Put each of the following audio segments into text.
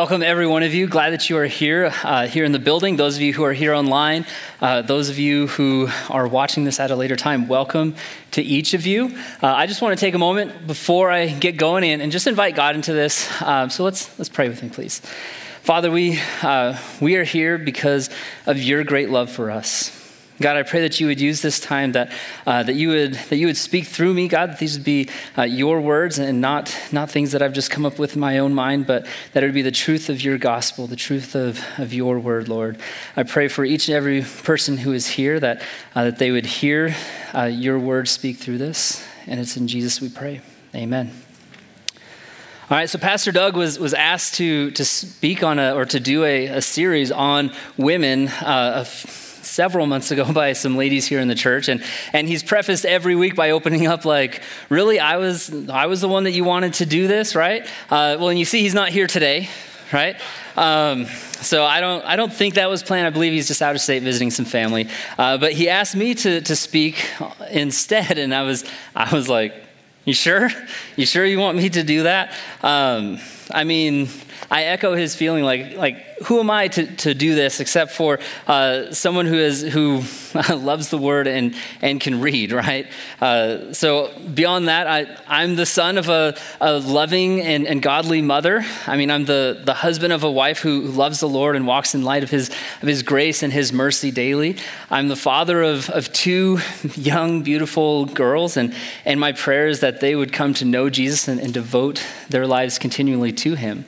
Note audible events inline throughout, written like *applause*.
welcome every one of you. Glad that you are here, uh, here in the building. Those of you who are here online, uh, those of you who are watching this at a later time, welcome to each of you. Uh, I just want to take a moment before I get going in and just invite God into this. Uh, so let's let's pray with me, please. Father, we uh, we are here because of your great love for us. God, I pray that you would use this time that, uh, that, you, would, that you would speak through me, God, that these would be uh, your words and not, not things that I've just come up with in my own mind, but that it would be the truth of your gospel, the truth of, of your word, Lord. I pray for each and every person who is here that, uh, that they would hear uh, your word speak through this. And it's in Jesus we pray. Amen. All right, so Pastor Doug was, was asked to, to speak on a, or to do a, a series on women. Uh, several months ago *laughs* by some ladies here in the church and and he's prefaced every week by opening up like really i was i was the one that you wanted to do this right uh, well and you see he's not here today right um, so I don't, I don't think that was planned. I believe he's just out of state visiting some family. Uh, but he asked me to, to speak instead, and I was, I was like, "You sure? You sure you want me to do that?" Um, I mean, I echo his feeling like, like who am I to, to do this except for uh, someone who is who *laughs* loves the word and, and can read, right? Uh, so beyond that, I, I'm the son of a, a loving and, and godly mother. I mean, I'm the, the husband of a wife who loves the Lord and walks in light of his, of his grace and his mercy daily. I'm the father of, of two young, beautiful girls, and, and my prayer is that they would come to know Jesus and, and devote their lives continually to him.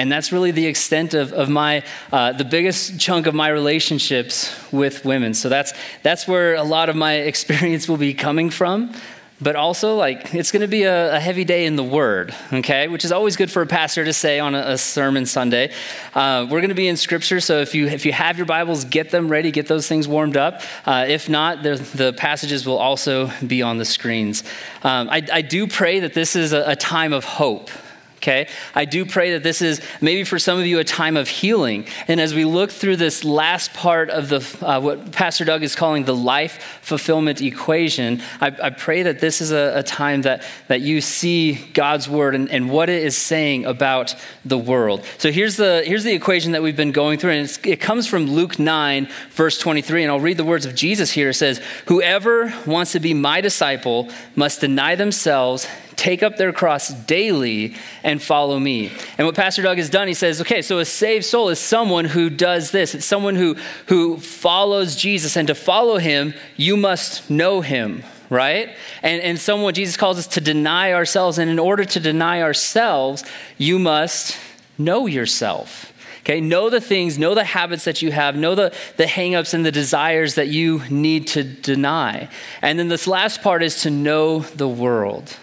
And that's really the extent of, of my, uh, the biggest chunk of my relationships with women. So that's, that's where a lot of my experience will be coming from. But also, like, it's going to be a, a, heavy day in the Word, okay? Which is always good for a pastor to say on a, a sermon Sunday. Uh, we're going to be in Scripture, so if you if you have your Bibles, get them ready, get those things warmed up. Uh, if not, the, the, passages will also be on the screens. Um, I, I, do pray that this is a, a time of hope okay? I do pray that this is maybe for some of you a time of healing. And as we look through this last part of the, uh, what Pastor Doug is calling the life fulfillment equation, I, I pray that this is a, a, time that, that you see God's word and, and what it is saying about the world. So here's the, here's the equation that we've been going through, and it comes from Luke 9, verse 23. And I'll read the words of Jesus here. It says, Whoever wants to be my disciple must deny themselves take up their cross daily and follow me. And what Pastor Doug has done, he says, okay, so a saved soul is someone who does this. It's someone who, who follows Jesus. And to follow him, you must know him right? And, and someone, Jesus calls us to deny ourselves. And in order to deny ourselves, you must know yourself. Okay, know the things, know the habits that you have, know the, the hangups and the desires that you need to deny. And then this last part is to know the world.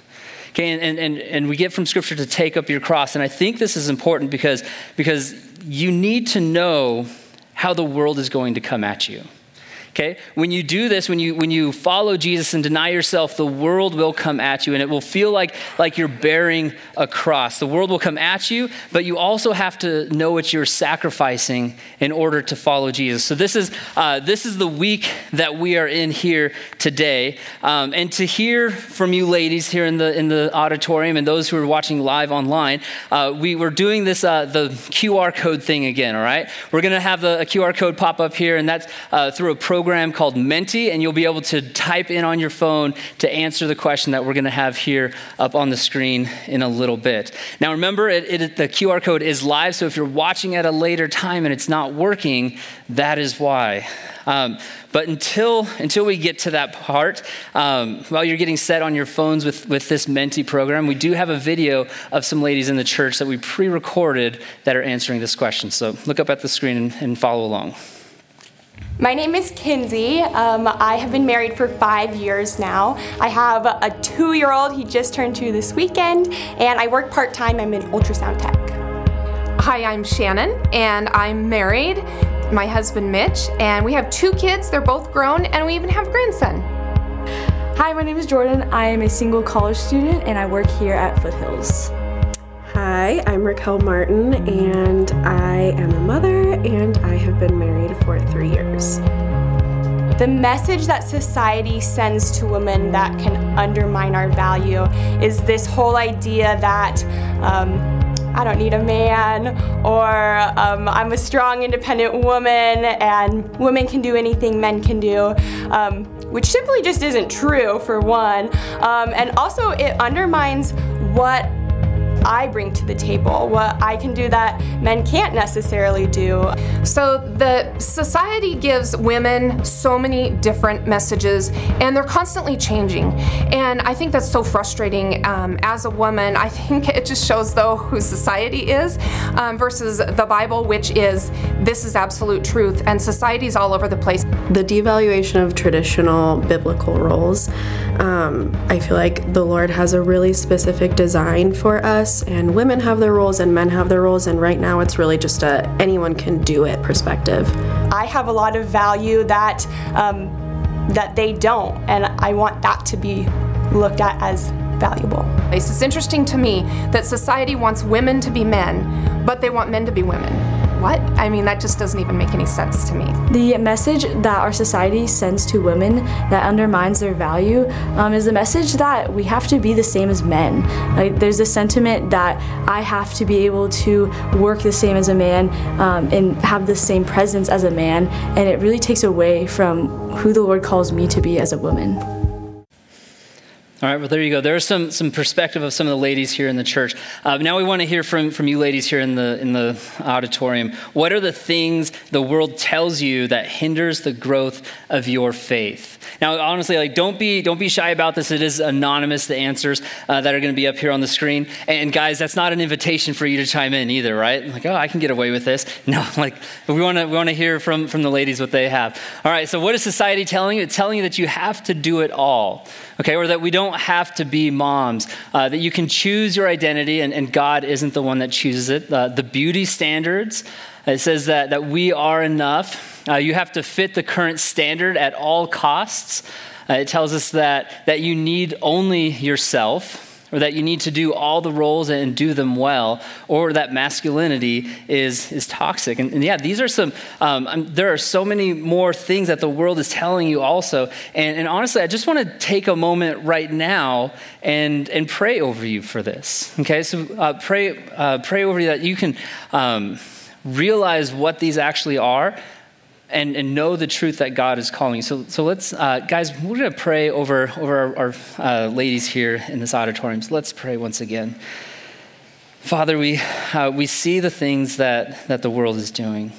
Okay, and, and, and we get from Scripture to take up your cross. And I think this is important because, because you need to know how the world is going to come at you. Okay? When you do this, when you when you follow Jesus and deny yourself, the world will come at you and it will feel like like you're bearing a cross. The world will come at you, but you also have to know what you're sacrificing in order to follow Jesus. So this is uh, this is the week that we are in here today, um, and to hear from you ladies here in the in the auditorium and those who are watching live online, uh, we were doing this uh, the QR code thing again. All right, we're going to have the, a QR code pop up here, and that's uh, through a program program called Menti, and you'll be able to type in on your phone to answer the question that we're going to have here up on the screen in a little bit. Now, remember, it, it, the QR code is live, so if you're watching at a later time and it's not working, that is why. Um, but until, until we get to that part, um, while you're getting set on your phones with, with this Menti program, we do have a video of some ladies in the church that we pre recorded that are answering this question. So look up at the screen and, and follow along. My name is Kinsey. Um, I have been married for five years now. I have a two year old, he just turned two this weekend, and I work part time. I'm an ultrasound tech. Hi, I'm Shannon, and I'm married. My husband Mitch, and we have two kids. They're both grown, and we even have a grandson. Hi, my name is Jordan. I am a single college student, and I work here at Foothills. Hi, I'm Raquel Martin, and I am a mother, and I have been married for three years. The message that society sends to women that can undermine our value is this whole idea that um, I don't need a man, or um, I'm a strong, independent woman, and women can do anything men can do, um, which simply just isn't true, for one. Um, and also, it undermines what I bring to the table, what I can do that men can't necessarily do. So the society gives women so many different messages, and they're constantly changing. And I think that's so frustrating. Um, as a woman, I think *laughs* it just shows though who society is um, versus the Bible, which is this is absolute truth, and society's all over the place. The devaluation of traditional biblical roles. Um, I feel like the Lord has a really specific design for us, and women have their roles and men have their roles, and right now it's really just a anyone can do it perspective. I have a lot of value that um, that they don't, and I want that to be looked at as valuable. It's interesting to me that society wants women to be men, but they want men to be women. What? I mean, that just doesn't even make any sense to me. The message that our society sends to women that undermines their value um, is the message that we have to be the same as men. Like, there's a sentiment that I have to be able to work the same as a man um, and have the same presence as a man, and it really takes away from who the Lord calls me to be as a woman. All right, well, there you go. There's some, some perspective of some of the ladies here in the church. Uh, now we want to hear from, from you ladies here in the, in the auditorium. What are the things the world tells you that hinders the growth of your faith? Now, honestly, like don't be, don't be shy about this. It is anonymous, the answers uh, that are going to be up here on the screen. And guys, that's not an invitation for you to chime in either, right? Like, oh, I can get away with this. *laughs* No, like we want to we want to hear from, from the ladies what they have. All right, so what is society telling you? It's telling you that you have to do it all okay, or that we don't have to be moms, uh, that you can choose your identity and, and, God isn't the one that chooses it. Uh, the beauty standards, it says that, that we are enough. Uh, you have to fit the current standard at all costs. Uh, it tells us that, that you need only yourself or that you need to do all the roles and do them well, or that masculinity is, is toxic. And, and yeah, these are some, um, um, there are so many more things that the world is telling you also. And, and honestly, I just want to take a moment right now and, and pray over you for this. Okay, so uh, pray, uh, pray over you that you can um, realize what these actually are and, and know the truth that God is calling. So, so let's, uh, guys, we're going to pray over, over our, our uh, ladies here in this auditorium. So let's pray once again. Father, we, uh, we see the things that, that the world is doing.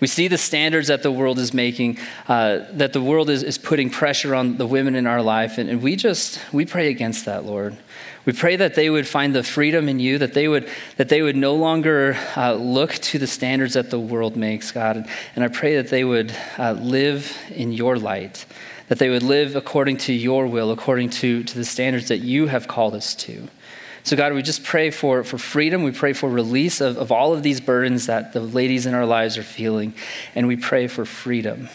We see the standards that the world is making, uh, that the world is, is putting pressure on the women in our life. And, and we just, we pray against that, Lord. We pray that they would find the freedom in you, that they would, that they would no longer uh, look to the standards that the world makes, God. And I pray that they would uh, live in your light, that they would live according to your will, according to, to the standards that you have called us to. So, God, we just pray for, for freedom. We pray for release of, of all of these burdens that the ladies in our lives are feeling. And we pray for freedom.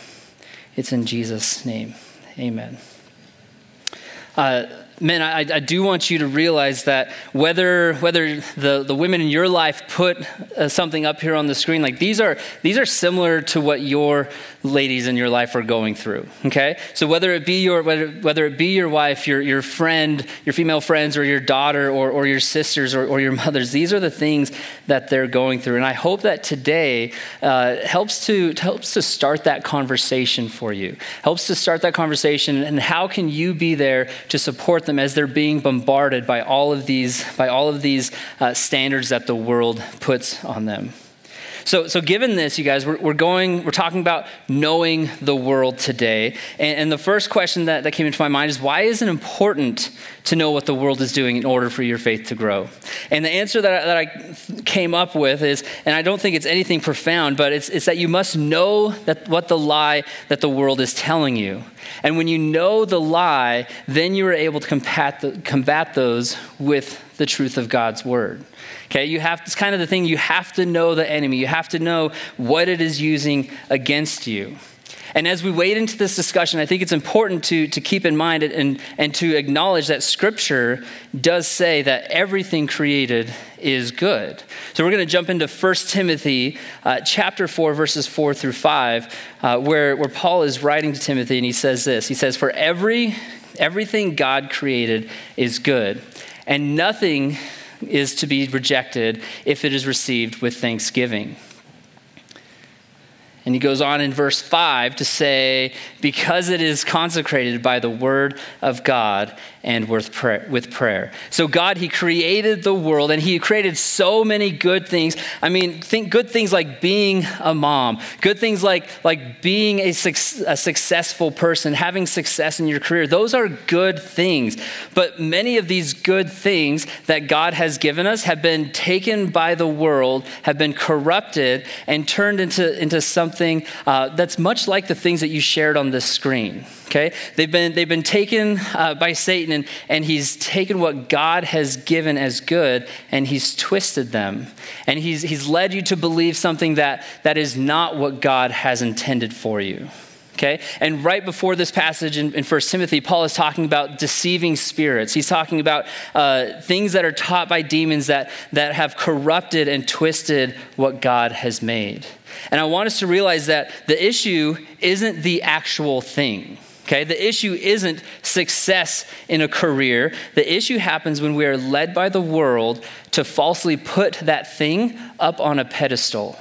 It's in Jesus' name. Amen. Uh, men, I, I, do want you to realize that whether, whether the, the women in your life put uh, something up here on the screen, like these are, these are similar to what your ladies in your life are going through, okay? So whether it be your, whether, whether it be your wife, your, your friend, your female friends, or your daughter, or, or your sisters, or, or your mothers, these are the things that they're going through. And I hope that today uh, helps, to, helps to start that conversation for you, helps to start that conversation, and how can you be there to support them as they're being bombarded by all of these, by all of these uh, standards that the world puts on them. So, so given this, you guys, we're, we're going, we're talking about knowing the world today. And, and, the first question that, that came into my mind is why is it important to know what the world is doing in order for your faith to grow? And the answer that I, that I came up with is, and I don't think it's anything profound, but it's, it's that you must know that what the lie that the world is telling you. And when you know the lie, then you are able to combat, the, combat those with the truth of God's word. Okay, you have, it's kind of the thing, you have to know the enemy. You have to know what it is using against you. And as we wade into this discussion, I think it's important to, to keep in mind and, and to acknowledge that Scripture does say that everything created is good. So we're going to jump into 1 Timothy uh, chapter 4, verses 4 through 5, uh, where, where Paul is writing to Timothy, and he says this He says, For every, everything God created is good, and nothing is to be rejected if it is received with thanksgiving. And he goes on in verse 5 to say, because it is consecrated by the word of God and with prayer. So, God, He created the world and He created so many good things. I mean, think good things like being a mom, good things like, like being a, a successful person, having success in your career. Those are good things. But many of these good things that God has given us have been taken by the world, have been corrupted, and turned into, into something uh, that's much like the things that you shared on this screen. Okay? They've been, they've been taken uh, by Satan, and, and he's taken what God has given as good and he's twisted them. And he's, he's led you to believe something that, that is not what God has intended for you. Okay? And right before this passage in, in 1 Timothy, Paul is talking about deceiving spirits. He's talking about uh, things that are taught by demons that, that have corrupted and twisted what God has made. And I want us to realize that the issue isn't the actual thing. Okay, the issue isn't success in a career. The issue happens when we are led by the world to falsely put that thing up on a pedestal.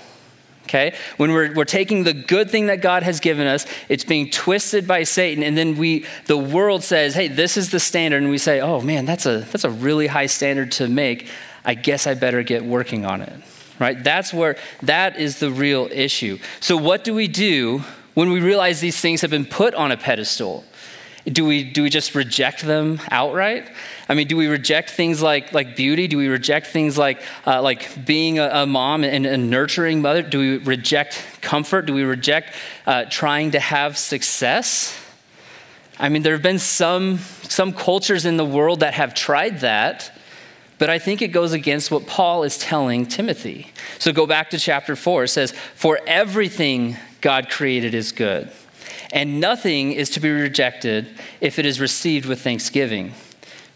Okay? When we're, we're taking the good thing that God has given us, it's being twisted by Satan, and then we the world says, hey, this is the standard, and we say, oh man, that's a that's a really high standard to make. I guess I better get working on it. Right? That's where that is the real issue. So what do we do when we realize these things have been put on a pedestal, do we, do we just reject them outright? I mean, do we reject things like, like beauty? Do we reject things like, uh, like being a, a mom and a nurturing mother? Do we reject comfort? Do we reject uh, trying to have success? I mean, there have been some, some cultures in the world that have tried that, but I think it goes against what Paul is telling Timothy. So go back to chapter 4. It says, For everything God created is good, and nothing is to be rejected if it is received with thanksgiving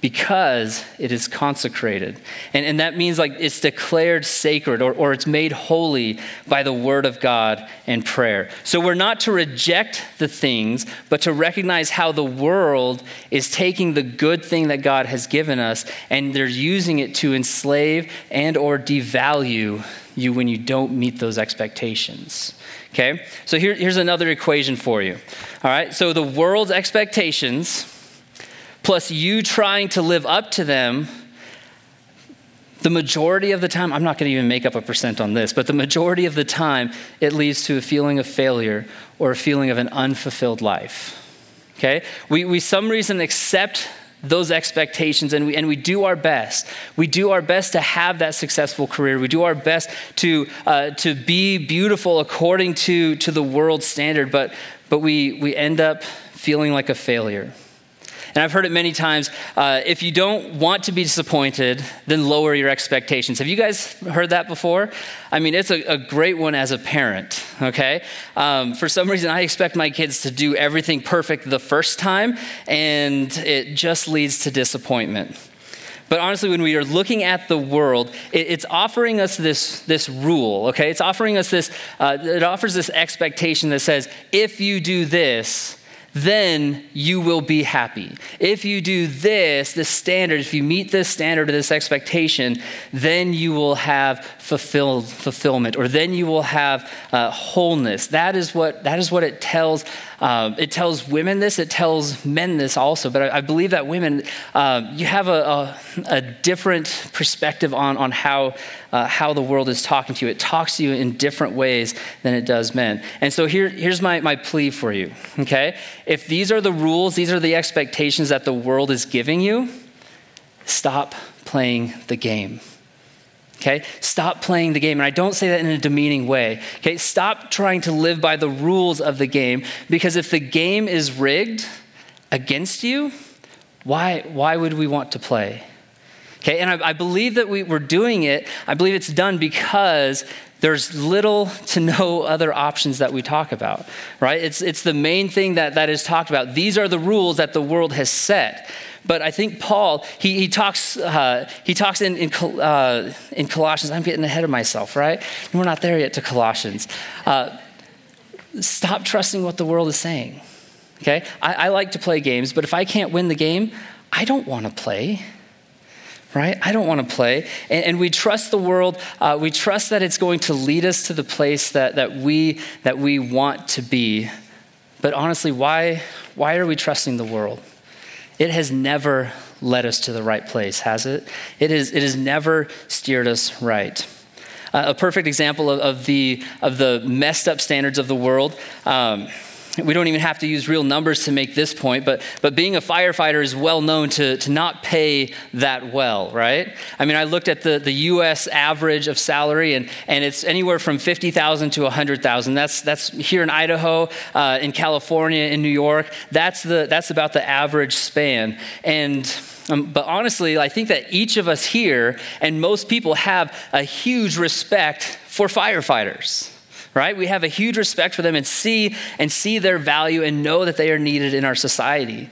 because it is consecrated. And, and that means like it's declared sacred or, or it's made holy by the word of God and prayer. So we're not to reject the things, but to recognize how the world is taking the good thing that God has given us and they're using it to enslave and or devalue you when you don't meet those expectations. Okay? So here, here's another equation for you. All right? So the world's expectations plus you trying to live up to them, the majority of the time, I'm not going to even make up a percent on this, but the majority of the time, it leads to a feeling of failure or a feeling of an unfulfilled life. Okay? We, we some reason accept those expectations and we, and we do our best. We do our best to have that successful career. We do our best to, uh, to be beautiful according to, to the world standard, but, but we, we end up feeling like a failure. And I've heard it many times uh, if you don't want to be disappointed, then lower your expectations. Have you guys heard that before? I mean, it's a, a great one as a parent, okay? Um, for some reason, I expect my kids to do everything perfect the first time, and it just leads to disappointment. But honestly, when we are looking at the world, it, it's offering us this, this rule, okay? It's offering us this, uh, it offers this expectation that says, if you do this, then you will be happy. If you do this, this standard, if you meet this standard or this expectation, then you will have fulfilled fulfillment, or then you will have uh, wholeness. That is what that is what it tells. Uh, it tells women this. It tells men this also. But I, I believe that women, uh, you have a, a, a, different perspective on on how uh, how the world is talking to you. It talks to you in different ways than it does men. And so here, here's my, my plea for you. Okay, if these are the rules, these are the expectations that the world is giving you, stop playing the game. Okay? Stop playing the game. And I don't say that in a demeaning way. Okay? Stop trying to live by the rules of the game because if the game is rigged against you, why, why would we want to play? Okay? And I, I believe that we, we're doing it, I believe it's done because there's little to no other options that we talk about, right? It's, it's the main thing that, that is talked about. These are the rules that the world has set. But I think Paul, he, he talks, uh, he talks in, in, uh, in, Colossians. I'm getting ahead of myself, right? We're not there yet to Colossians. Uh, stop trusting what the world is saying. Okay? I, I like to play games, but if I can't win the game, I don't want to play. right? I don't want to play. And, and we trust the world. Uh, we trust that it's going to lead us to the place that, that, we, that we want to be. But honestly, why, why are we trusting the world? It has never led us to the right place, has it? It, is, it has never steered us right. Uh, a perfect example of, of, the, of the messed up standards of the world. Um, we don't even have to use real numbers to make this point, but, but being a firefighter is well known to, to not pay that well, right? I mean, I looked at the, the US average of salary, and, and it's anywhere from 50,000 to 100,000. That's, that's here in Idaho, uh, in California, in New York. That's, the, that's about the average span. And um, but honestly, I think that each of us here and most people have a huge respect for firefighters right? We have a huge respect for them and see and see their value and know that they are needed in our society.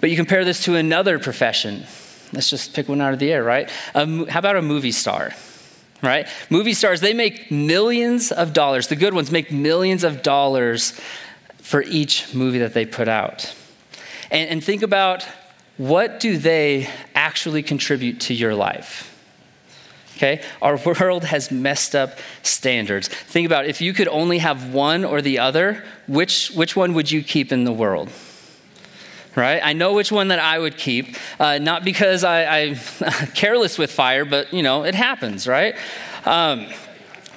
But you compare this to another profession. Let's just pick one out of the air, right? Um, how about a movie star? Right? Movie stars, they make millions of dollars. The good ones make millions of dollars for each movie that they put out. And, and think about what do they actually contribute to your life? Okay? Our *laughs* world has messed up standards. Think about it. if you could only have one or the other, which, which one would you keep in the world? Right? I know which one that I would keep, uh, not because I, am *laughs* careless with fire, but you know, it happens, right? Um,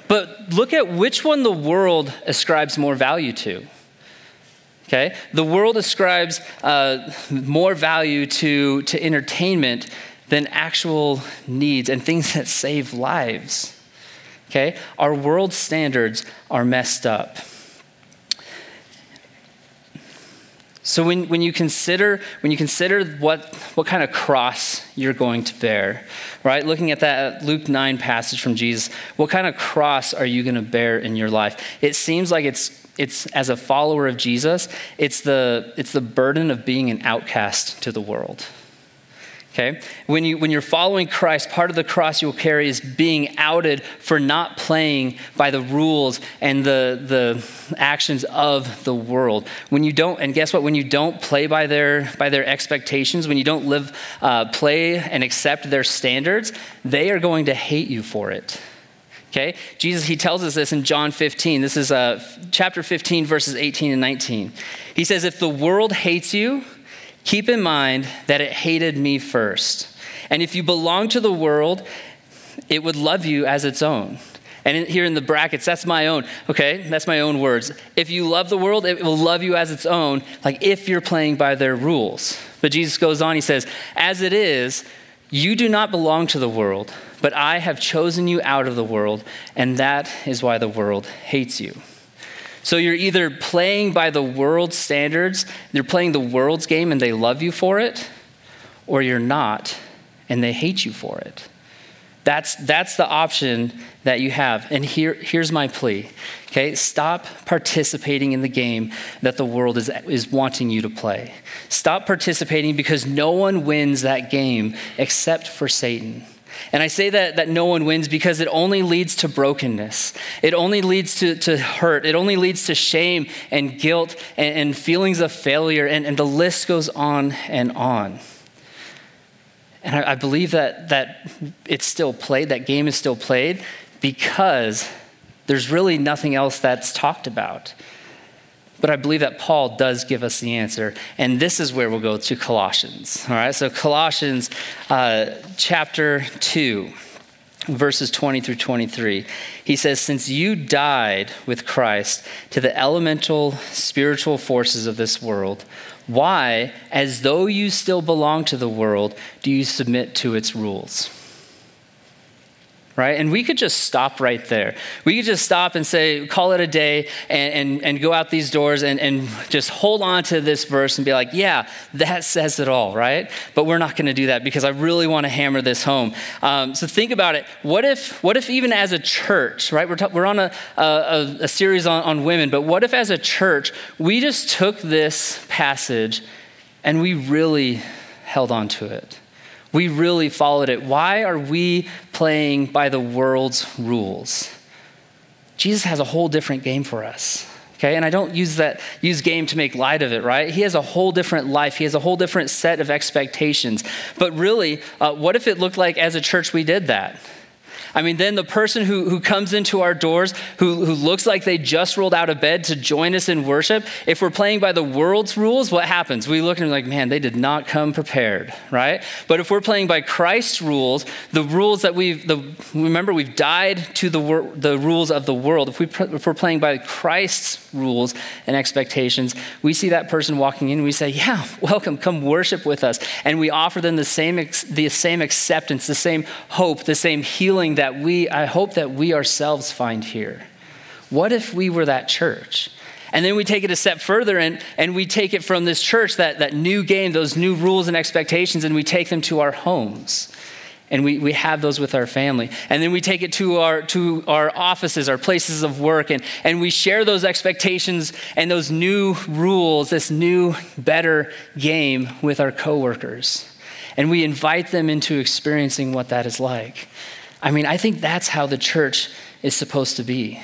but look at which one the world ascribes more value to. Okay? The world ascribes uh, more value to, to entertainment than actual needs and things that save lives. Okay? Our world standards are messed up. So when, when you consider when you consider what what kind of cross you're going to bear, right? Looking at that Luke 9 passage from Jesus, what kind of cross are you going to bear in your life? It seems like it's it's as a follower of Jesus, it's the it's the burden of being an outcast to the world. Okay? When, you, when you're following Christ, part of the cross you'll carry is being outed for not playing by the rules and the, the actions of the world. When you don't, and guess what? When you don't play by their, by their expectations, when you don't live, uh, play and accept their standards, they are going to hate you for it. Okay? Jesus, he tells us this in John 15. This is uh, chapter 15, verses 18 and 19. He says, If the world hates you, Keep in mind that it hated me first. And if you belong to the world, it would love you as its own. And here in the brackets, that's my own, okay? That's my own words. If you love the world, it will love you as its own, like if you're playing by their rules. But Jesus goes on, he says, As it is, you do not belong to the world, but I have chosen you out of the world, and that is why the world hates you. So you're either playing by the world's standards, you're playing the world's game and they love you for it, or you're not and they hate you for it. That's, that's the option that you have. And here, here's my plea. Okay, stop participating in the game that the world is, is wanting you to play. Stop participating because no one wins that game except for Satan. And I say that, that no one wins because it only leads to brokenness. It only leads to, to hurt. It only leads to shame and guilt and, and feelings of failure. And, and the list goes on and on. And I, I believe that, that it's still played, that game is still played because there's really nothing else that's talked about. But I believe that Paul does give us the answer. And this is where we'll go to Colossians. All right, so Colossians uh, chapter 2, verses 20 through 23. He says, Since you died with Christ to the elemental spiritual forces of this world, why, as though you still belong to the world, do you submit to its rules? Right? And we could just stop right there. We could just stop and say, call it a day and, and, and go out these doors and, and just hold on to this verse and be like, yeah, that says it all, right? But we're not going to do that because I really want to hammer this home. Um, so think about it. What if, what if even as a church, right? We're, ta- we're on a, a, a series on, on women, but what if as a church, we just took this passage and we really held on to it? We really followed it. Why are we playing by the world's rules? Jesus has a whole different game for us. Okay, and I don't use that use game to make light of it, right? He has a whole different life. He has a whole different set of expectations. But really, uh, what if it looked like as a church we did that? I mean, then the person who, who comes into our doors, who, who looks like they just rolled out of bed to join us in worship, if we're playing by the world's rules, what happens? We look and we're like, man, they did not come prepared, right? But if we're playing by Christ's rules, the rules that we've, the, remember, we've died to the, wor- the rules of the world. If, we, if we're playing by Christ's rules and expectations, we see that person walking in, we say, yeah, *laughs* welcome, come worship with us. And we offer them the same, the same acceptance, the same hope, the same healing that we, I hope that we ourselves find here. What if we were that church? And then we take it a step further and, and we take it from this church, that, that new game, those new rules and expectations, and we take them to our homes. And we, we have those with our family. And then we take it to our, to our offices, our places of work, and, and we share those expectations and those new rules, this new, better game with our coworkers. And we invite them into experiencing what that is like. I mean, I think that's how the church is supposed to be.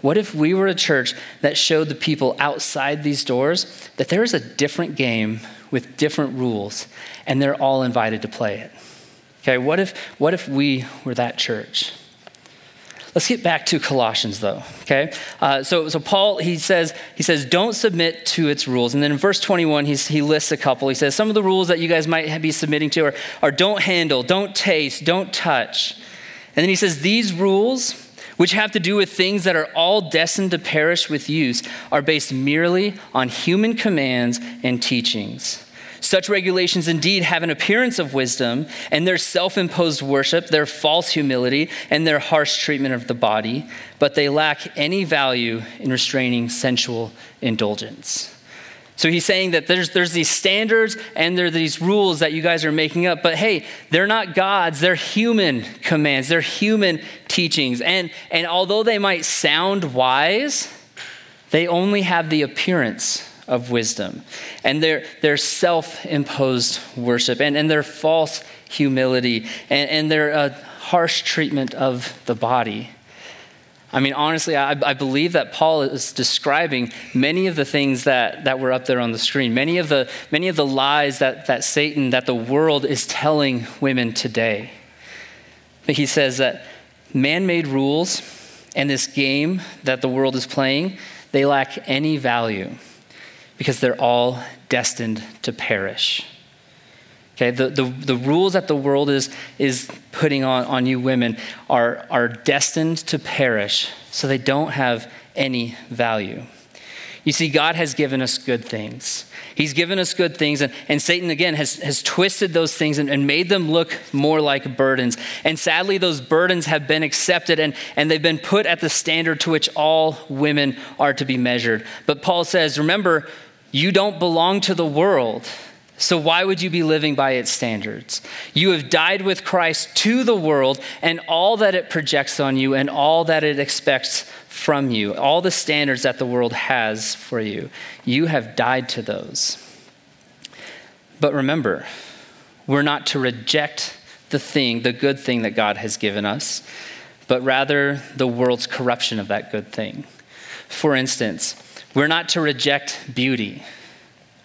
What if we were a church that showed the people outside these doors that there is a different game with different rules and they're all invited to play it? Okay, what if, what if we were that church? Let's get back to Colossians, though. Okay, uh, so so Paul he says he says don't submit to its rules, and then in verse 21 he's, he lists a couple. He says some of the rules that you guys might be submitting to are, are don't handle, don't taste, don't touch. And then he says, These rules, which have to do with things that are all destined to perish with use, are based merely on human commands and teachings. Such regulations indeed have an appearance of wisdom, and their self imposed worship, their false humility, and their harsh treatment of the body, but they lack any value in restraining sensual indulgence. So he's saying that there's, there's these standards and there are these rules that you guys are making up, but hey, they're not God's, they're human commands, they're human teachings. And, and although they might sound wise, they only have the appearance of wisdom. And their, their self imposed worship and, and their false humility and, and their uh, harsh treatment of the body. I mean, honestly, I, I, believe that Paul is describing many of the things that, that were up there on the screen, many of the, many of the lies that, that Satan, that the world is telling women today. But he says that man made rules and this game that the world is playing, they lack any value because they're all destined to perish. Okay, the, the, the rules that the world is, is putting on, on you women are, are destined to perish, so they don't have any value. You see, God has given us good things. He's given us good things, and, and Satan, again, has, has twisted those things and, and made them look more like burdens. And sadly, those burdens have been accepted and, and they've been put at the standard to which all women are to be measured. But Paul says, remember, you don't belong to the world. So, why would you be living by its standards? You have died with Christ to the world and all that it projects on you and all that it expects from you, all the standards that the world has for you. You have died to those. But remember, we're not to reject the thing, the good thing that God has given us, but rather the world's corruption of that good thing. For instance, we're not to reject beauty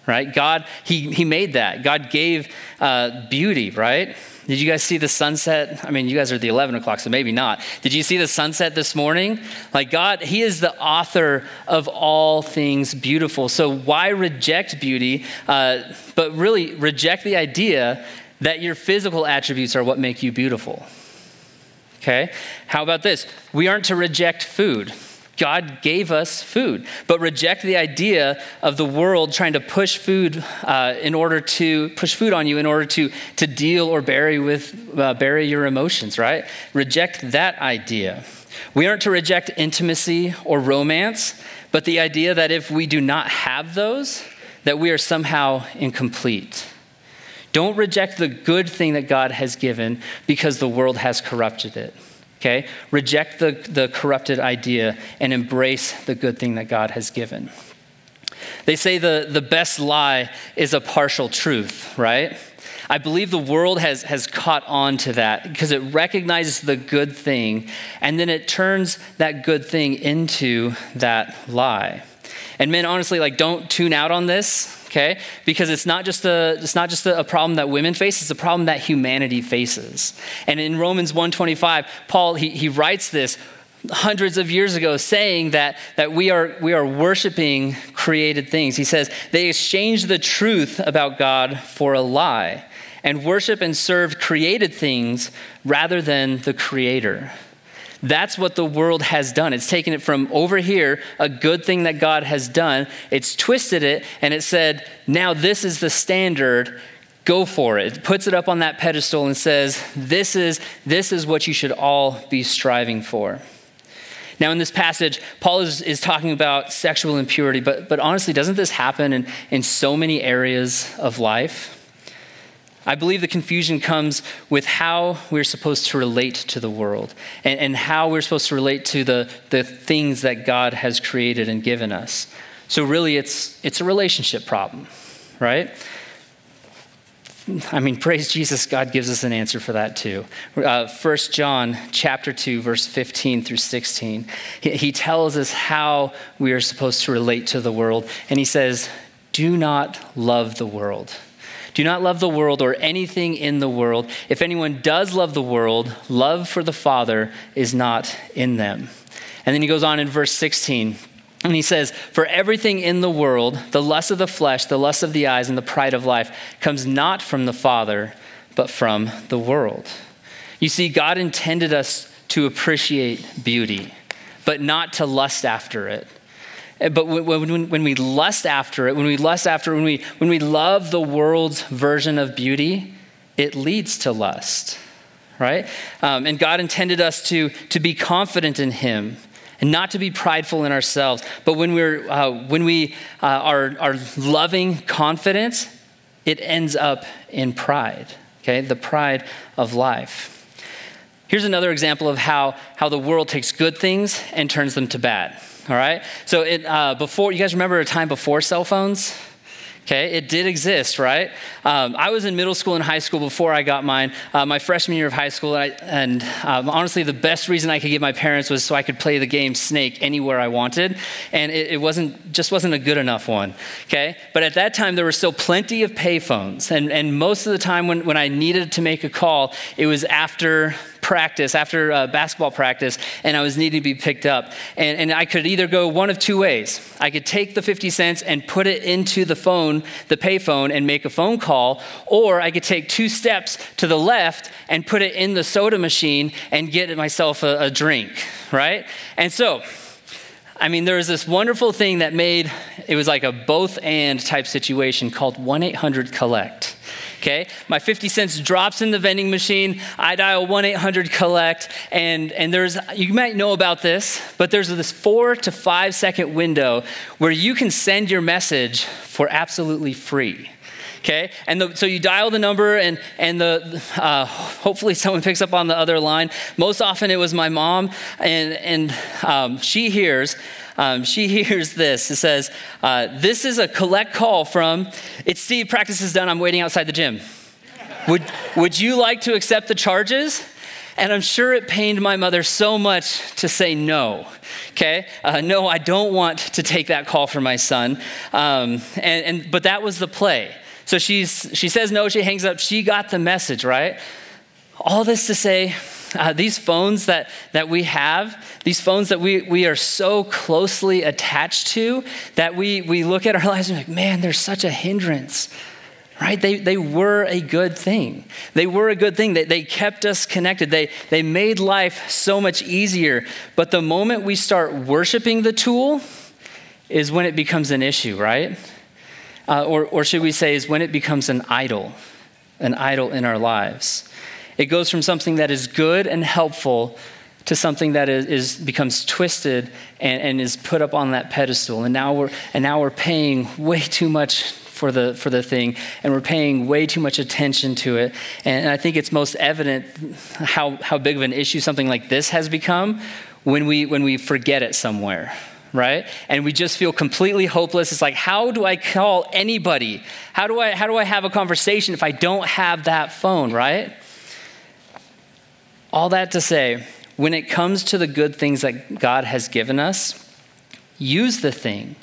right? God, He, he made that. God gave uh, beauty, right? Did you guys see the sunset? I mean, you guys are the 11 o'clock, so maybe not. Did you see the sunset this morning? Like, God, He is the author of all things beautiful. So, why reject beauty, uh, but really reject the idea that your physical attributes are what make you beautiful? Okay? How about this? We aren't to reject food. God gave us food, but reject the idea of the world trying to push food uh, in order to push food on you in order to, to deal or bury with uh, bury your emotions. Right? Reject that idea. We aren't to reject intimacy or romance, but the idea that if we do not have those, that we are somehow incomplete. Don't reject the good thing that God has given because the world has corrupted it. Okay? Reject the, the corrupted idea and embrace the good thing that God has given. They say the, the best lie is a partial truth, right? I believe the world has, has caught on to that because it recognizes the good thing and then it turns that good thing into that lie. And men, honestly, like don't tune out on this, okay? Because it's not just a it's not just a, a problem that women face; it's a problem that humanity faces. And in Romans 1:25, Paul he, he writes this hundreds of years ago saying that, that we, are, we are worshiping created things. He says, they exchanged the truth about God for a lie and worship and serve created things rather than the creator. That's what the world has done. It's taken it from over here, a good thing that God has done, it's twisted it, and it said, now this is the standard. Go for it. it. Puts it up on that pedestal and says, this is, this is what you should all be striving for. Now, in this passage, Paul is, is talking about sexual impurity, but, but honestly, doesn't this happen in, in so many areas of life? I believe the confusion comes with how we're supposed to relate to the world and, and how we're supposed to relate to the, the things that God has created and given us. So, really, it's, it's a relationship problem, right? I mean, *laughs* praise Jesus, God gives us an answer for that too. Uh, 1 John chapter 2, verse 15 through 16. He, he tells us how we are supposed to relate to the world. And he says, Do not love the world do not love the world or anything in the world. If anyone does love the world, love for the Father is not in them. And then he goes on in verse 16. And he says, For everything in the world, the lust of the flesh, the lust of the eyes, and the pride of life comes not from the Father, but from the world. You see, God intended us to appreciate beauty, but not to lust after it. But when, when, we lust after it, when we lust after, when we, when we love the world's version of beauty, it leads to lust, right? Um, and God intended us to, to be confident in Him and not to be prideful in ourselves. But when, we're, uh, when we uh, are, are loving confidence, it ends up in pride, okay? The pride of life. Here's another example of how, how the world takes good things and turns them to bad. All right. So it uh, before you guys remember a time before cell phones? Okay, it did exist, right? Um, I was in middle school and high school before I got mine. Uh, my freshman year of high school, and, I, and um, honestly, the best reason I could give my parents was so I could play the game Snake anywhere I wanted, and it, it wasn't just wasn't a good enough one. Okay, but at that time there were still plenty of payphones, and and most of the time when when I needed to make a call, it was after practice, after uh, basketball practice, and I was needing to be picked up. And, and I could either go one of two ways. I could take the 50 cents and put it into the phone, the payphone, and make a phone call, or I could take two steps to the left and put it in the soda machine and get myself a, a drink, right? And so, I mean, there was this wonderful thing that made it was like a both and type situation called 1 800 Collect. Okay, my 50 cents drops in the vending machine. I dial 1 800 collect, and, and there's, you might know about this, but there's this four to five second window where you can send your message for absolutely free okay? And the, so you dial the number and and the uh, hopefully someone picks up on the other line. Most often it was my mom and and um, she hears um, she *laughs* hears this. It says, uh, This is a collect call from, it's Steve, practice is done, I'm waiting outside the gym. Would, would you like to accept the charges? And I'm sure it pained my mother so much to say no. Okay? Uh, no, I don't want to take that call for my son. Um, and, and, but that was the play. So she's, she says no, she hangs up. She got the message, right? All this to say, uh, these phones that, that we have, these phones that we, we are so closely attached to, that we, we look at our *laughs* lives and like, man, they're such a hindrance, right? They, they were a good thing. They were a good thing. They, they kept us connected. They, they made life so much easier. But the moment we start worshiping the tool is when it becomes an issue, right? Uh, or, or should we say, is when it becomes an idol, an idol in our lives. It goes from something that is good and helpful to something that is, is becomes twisted and, and, is put up on that pedestal. And now we're and now we're paying way too much for the for the thing, and we're paying way too much attention to it. And, and I think it's most evident how how big of an issue something like this has become when we when we forget it somewhere right and we just feel completely hopeless it's like how do i call anybody how do i how do i have a conversation if i don't have that phone right all that to say, when it comes to the good things that God has given us, use the thing.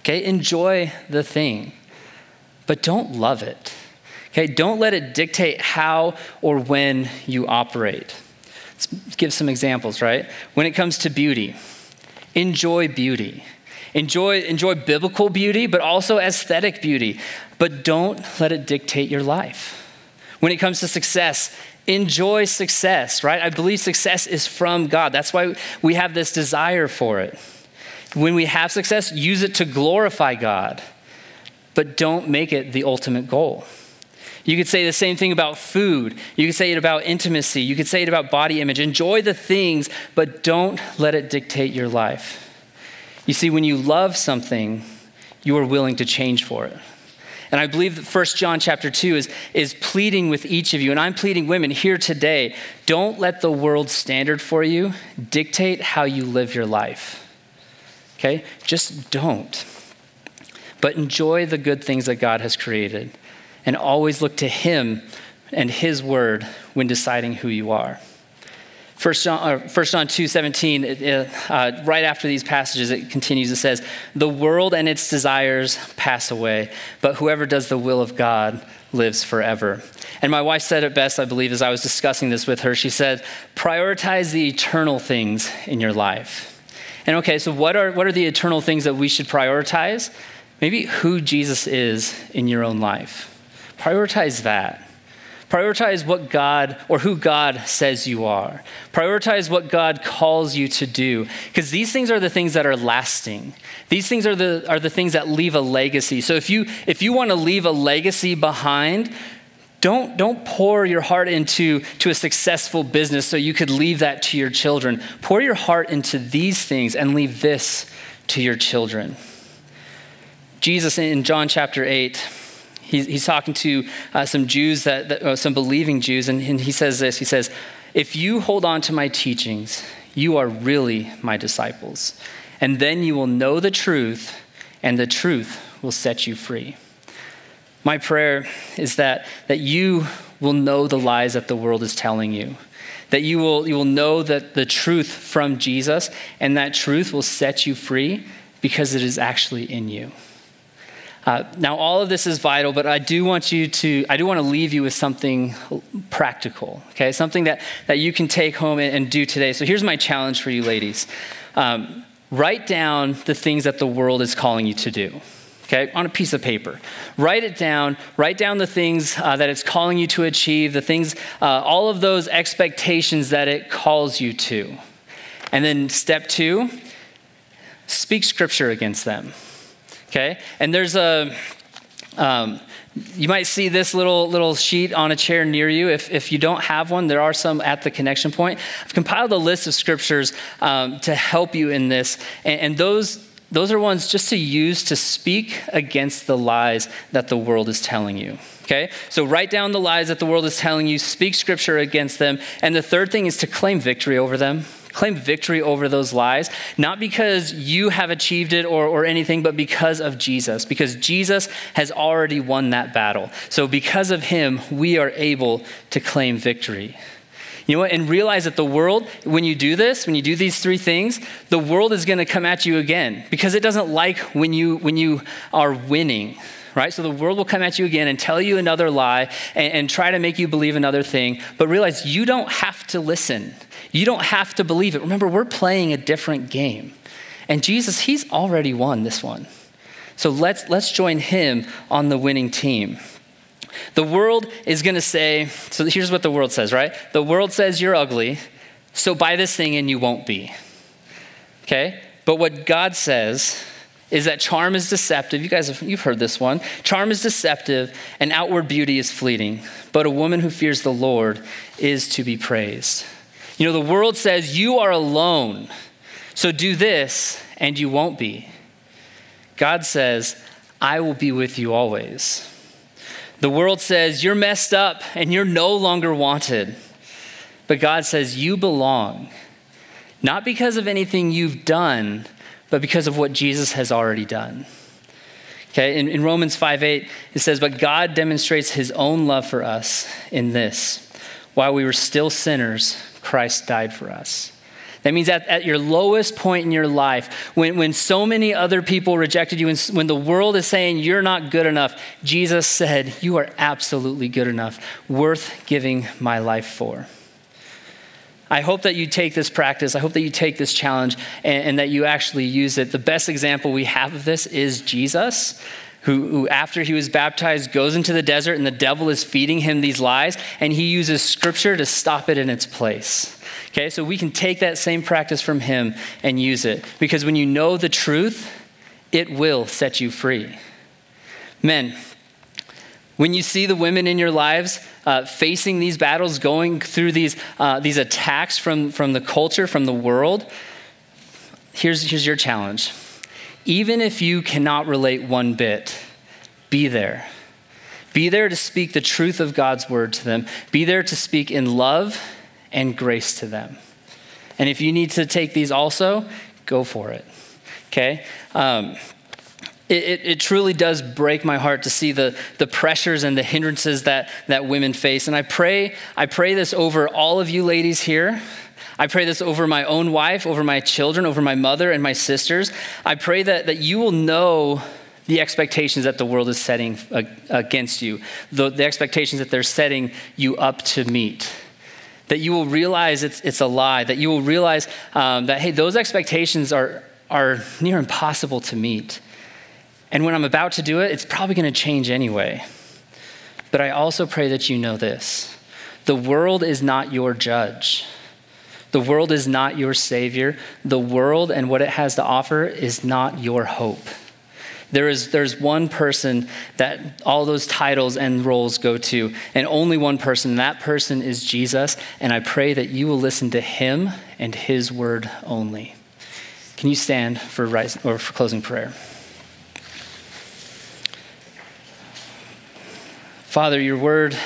Okay, enjoy the thing, but don't love it. Okay, don't let it dictate how or when you operate. Let's give some examples, right? When it comes to beauty, enjoy beauty. Enjoy, enjoy biblical beauty, but also aesthetic beauty. But don't let it dictate your life. When it comes to success, enjoy success, right? I believe success is from God. That's why we have this desire for it. When we have success, use it to glorify God, but don't make it the ultimate goal. You could say the same thing about food. You could say it about intimacy. You could say it about body image. Enjoy the things, but don't let it dictate your life. You see, when you love something, you are willing to change for it. And I believe that 1 John chapter 2 is, is pleading with each of you, and I'm pleading women here today don't let the world's standard for you dictate how you live your life. Okay? Just don't. But enjoy the good things that God has created and always look to Him and His word when deciding who you are. 1 John, 1 uh, John 2 17, uh, right after these passages, it continues. It says, The world and its desires pass away, but whoever does the will of God lives forever. And my wife said it best, I believe, as I was discussing this with her. She said, Prioritize the eternal things in your life. And okay, so what are, what are the eternal things that we should prioritize? Maybe who Jesus is in your own life. Prioritize that. Prioritize what God or who God says you are. Prioritize what God calls you to do. Because these things are the things that are lasting. These things are the, are the things that leave a legacy. So if you, if you want to leave a legacy behind, don't, don't pour your heart into to a successful business so you could leave that to your children. Pour your heart into these things and leave this to your children. Jesus in John chapter 8, He's, he's talking to uh, some Jews, that, that uh, some believing Jews, and, and he says this He says, If you hold on to my teachings, you are really my disciples. And then you will know the truth, and the truth will set you free. My prayer is that, that you will know the lies that the world is telling you, that you will, you will know that the truth from Jesus, and that truth will set you free because it is actually in you. Uh, now, all of this is vital, but I do want you to, I do want to leave you with something practical, okay? Something that, that you can take home and, and do today. So here's my challenge for you, ladies. Um, write down the things that the world is calling you to do, okay, on a piece of paper. Write it down. Write down the things uh, that it's calling you to achieve, the things, uh, all of those expectations that it calls you to. And then step two, speak scripture against them okay? And there's a, um, you might see this little little sheet on a chair near you. If, if you don't have one, there are some at the connection point. I've compiled a list of scriptures um, to help you in this, and, and those those are ones just to use to speak against the lies that the world is telling you. Okay? So write down the lies that the world is telling you, speak scripture against them, and the third thing is to claim victory over them claim victory over those lies, not because you have achieved it or, or anything, but because of Jesus, because Jesus has already won that battle. So, because of him, we are able to claim victory. You know what? And realize that the world, when you do this, when you do these three things, the world is going to come at you again because it doesn't like when you, when you are winning right? So the world will come at you again and tell you another lie and, and, try to make you believe another thing, but realize you don't have to listen. You don't have to believe it. Remember, we're playing a different game. And Jesus, he's already won this one. So let's, let's join him on the winning team. The world is going to say, so here's what the world says, right? The world says you're ugly, so buy this thing and you won't be. Okay? But what God says is that charm is deceptive. You guys have you've heard this one. Charm is deceptive and outward beauty is fleeting, but a woman who fears the Lord is to be praised. You know, the world says you are alone, so do this and you won't be. God says, I will be with you always. The world says you're messed up and you're no longer wanted. But God says you belong, not because of anything you've done, but because of what Jesus has already done. Okay, in, in Romans 5 8, it says, But God demonstrates his own love for us in this while we were still sinners, Christ died for us. That means at, at your lowest point in your life, when, when so many other people rejected you, when, when the world is saying you're not good enough, Jesus said, You are absolutely good enough, worth giving my life for. I hope that you take this practice. I hope that you take this challenge and, and that you actually use it. The best example we have of this is Jesus. Who, who, after he was baptized, goes into the desert and the devil is feeding him these lies, and he uses scripture to stop it in its place. Okay, so we can take that same practice from him and use it. Because when you know the truth, it will set you free. Men, when you see the women in your lives uh, facing these battles, going through these, uh, these attacks from, from the culture, from the world, here's, here's your challenge. Even if you cannot relate one bit, be there. Be there to speak the truth of God's word to them. Be there to speak in love and grace to them. And if you need to take these also, go for it. Okay? Um, it, it, it, truly does break my heart to see the, the pressures and the hindrances that, that women face. And I pray, I pray this over all of you ladies here. I pray this over my own wife, over my children, over my mother and my sisters. I pray that, that you will know the expectations that the world is setting against you, the, the expectations that they're setting you up to meet that you will realize it's, it's a lie, that you will realize um, that, hey, those expectations are, are near impossible to meet. And when I'm about to do it, it's probably going to change anyway. But I also pray that you know this the world is not your judge. The world is not your savior. The world and what it has to offer is not your hope. There is, there's one person that all those titles and roles go to, and only one person. That person is Jesus. And I pray that you will listen to him and his word only. Can you stand for, rise, or for closing prayer? Father, your word,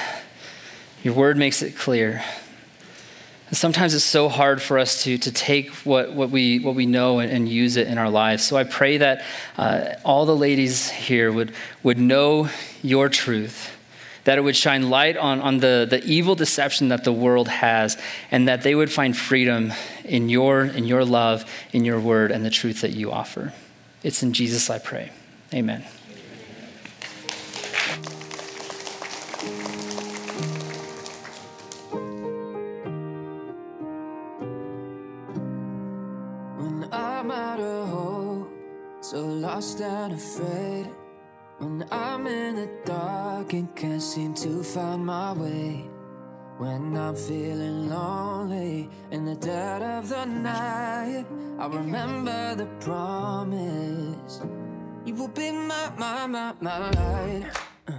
your word makes it clear. And sometimes it's so hard for us to, to take what, what, we, what we know and, and use it in our lives. So I pray that uh, all the ladies here would, would know your truth, that it would shine light on, on the, the evil deception that the world has, and that they would find freedom in your, in your love, in your word, and the truth that you offer. It's in Jesus I pray. Amen. Lost and afraid When I'm in the dark and can't seem to find my way. When I'm feeling lonely in the dead of the night I remember the promise. You will be my, my, my, my light. Uh,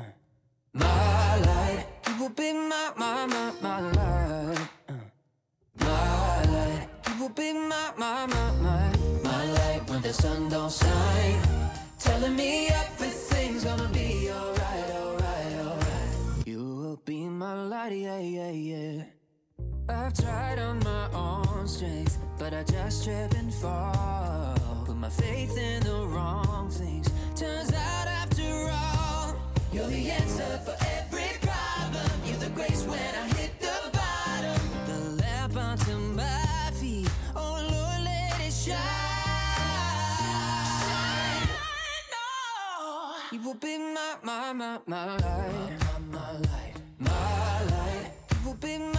My light. You will be my, my, my, my light. Uh, My light. You will be my, my, my, my the sun don't shine Telling me everything's gonna be alright, alright, alright. You will be my light, yeah, yeah, yeah. I've tried on my own strength, but I just trip and fall. Put my faith in the wrong things. Turns out after all, you're the answer for every will be my, my, my, my light. My, my, my light. My light. You will be my,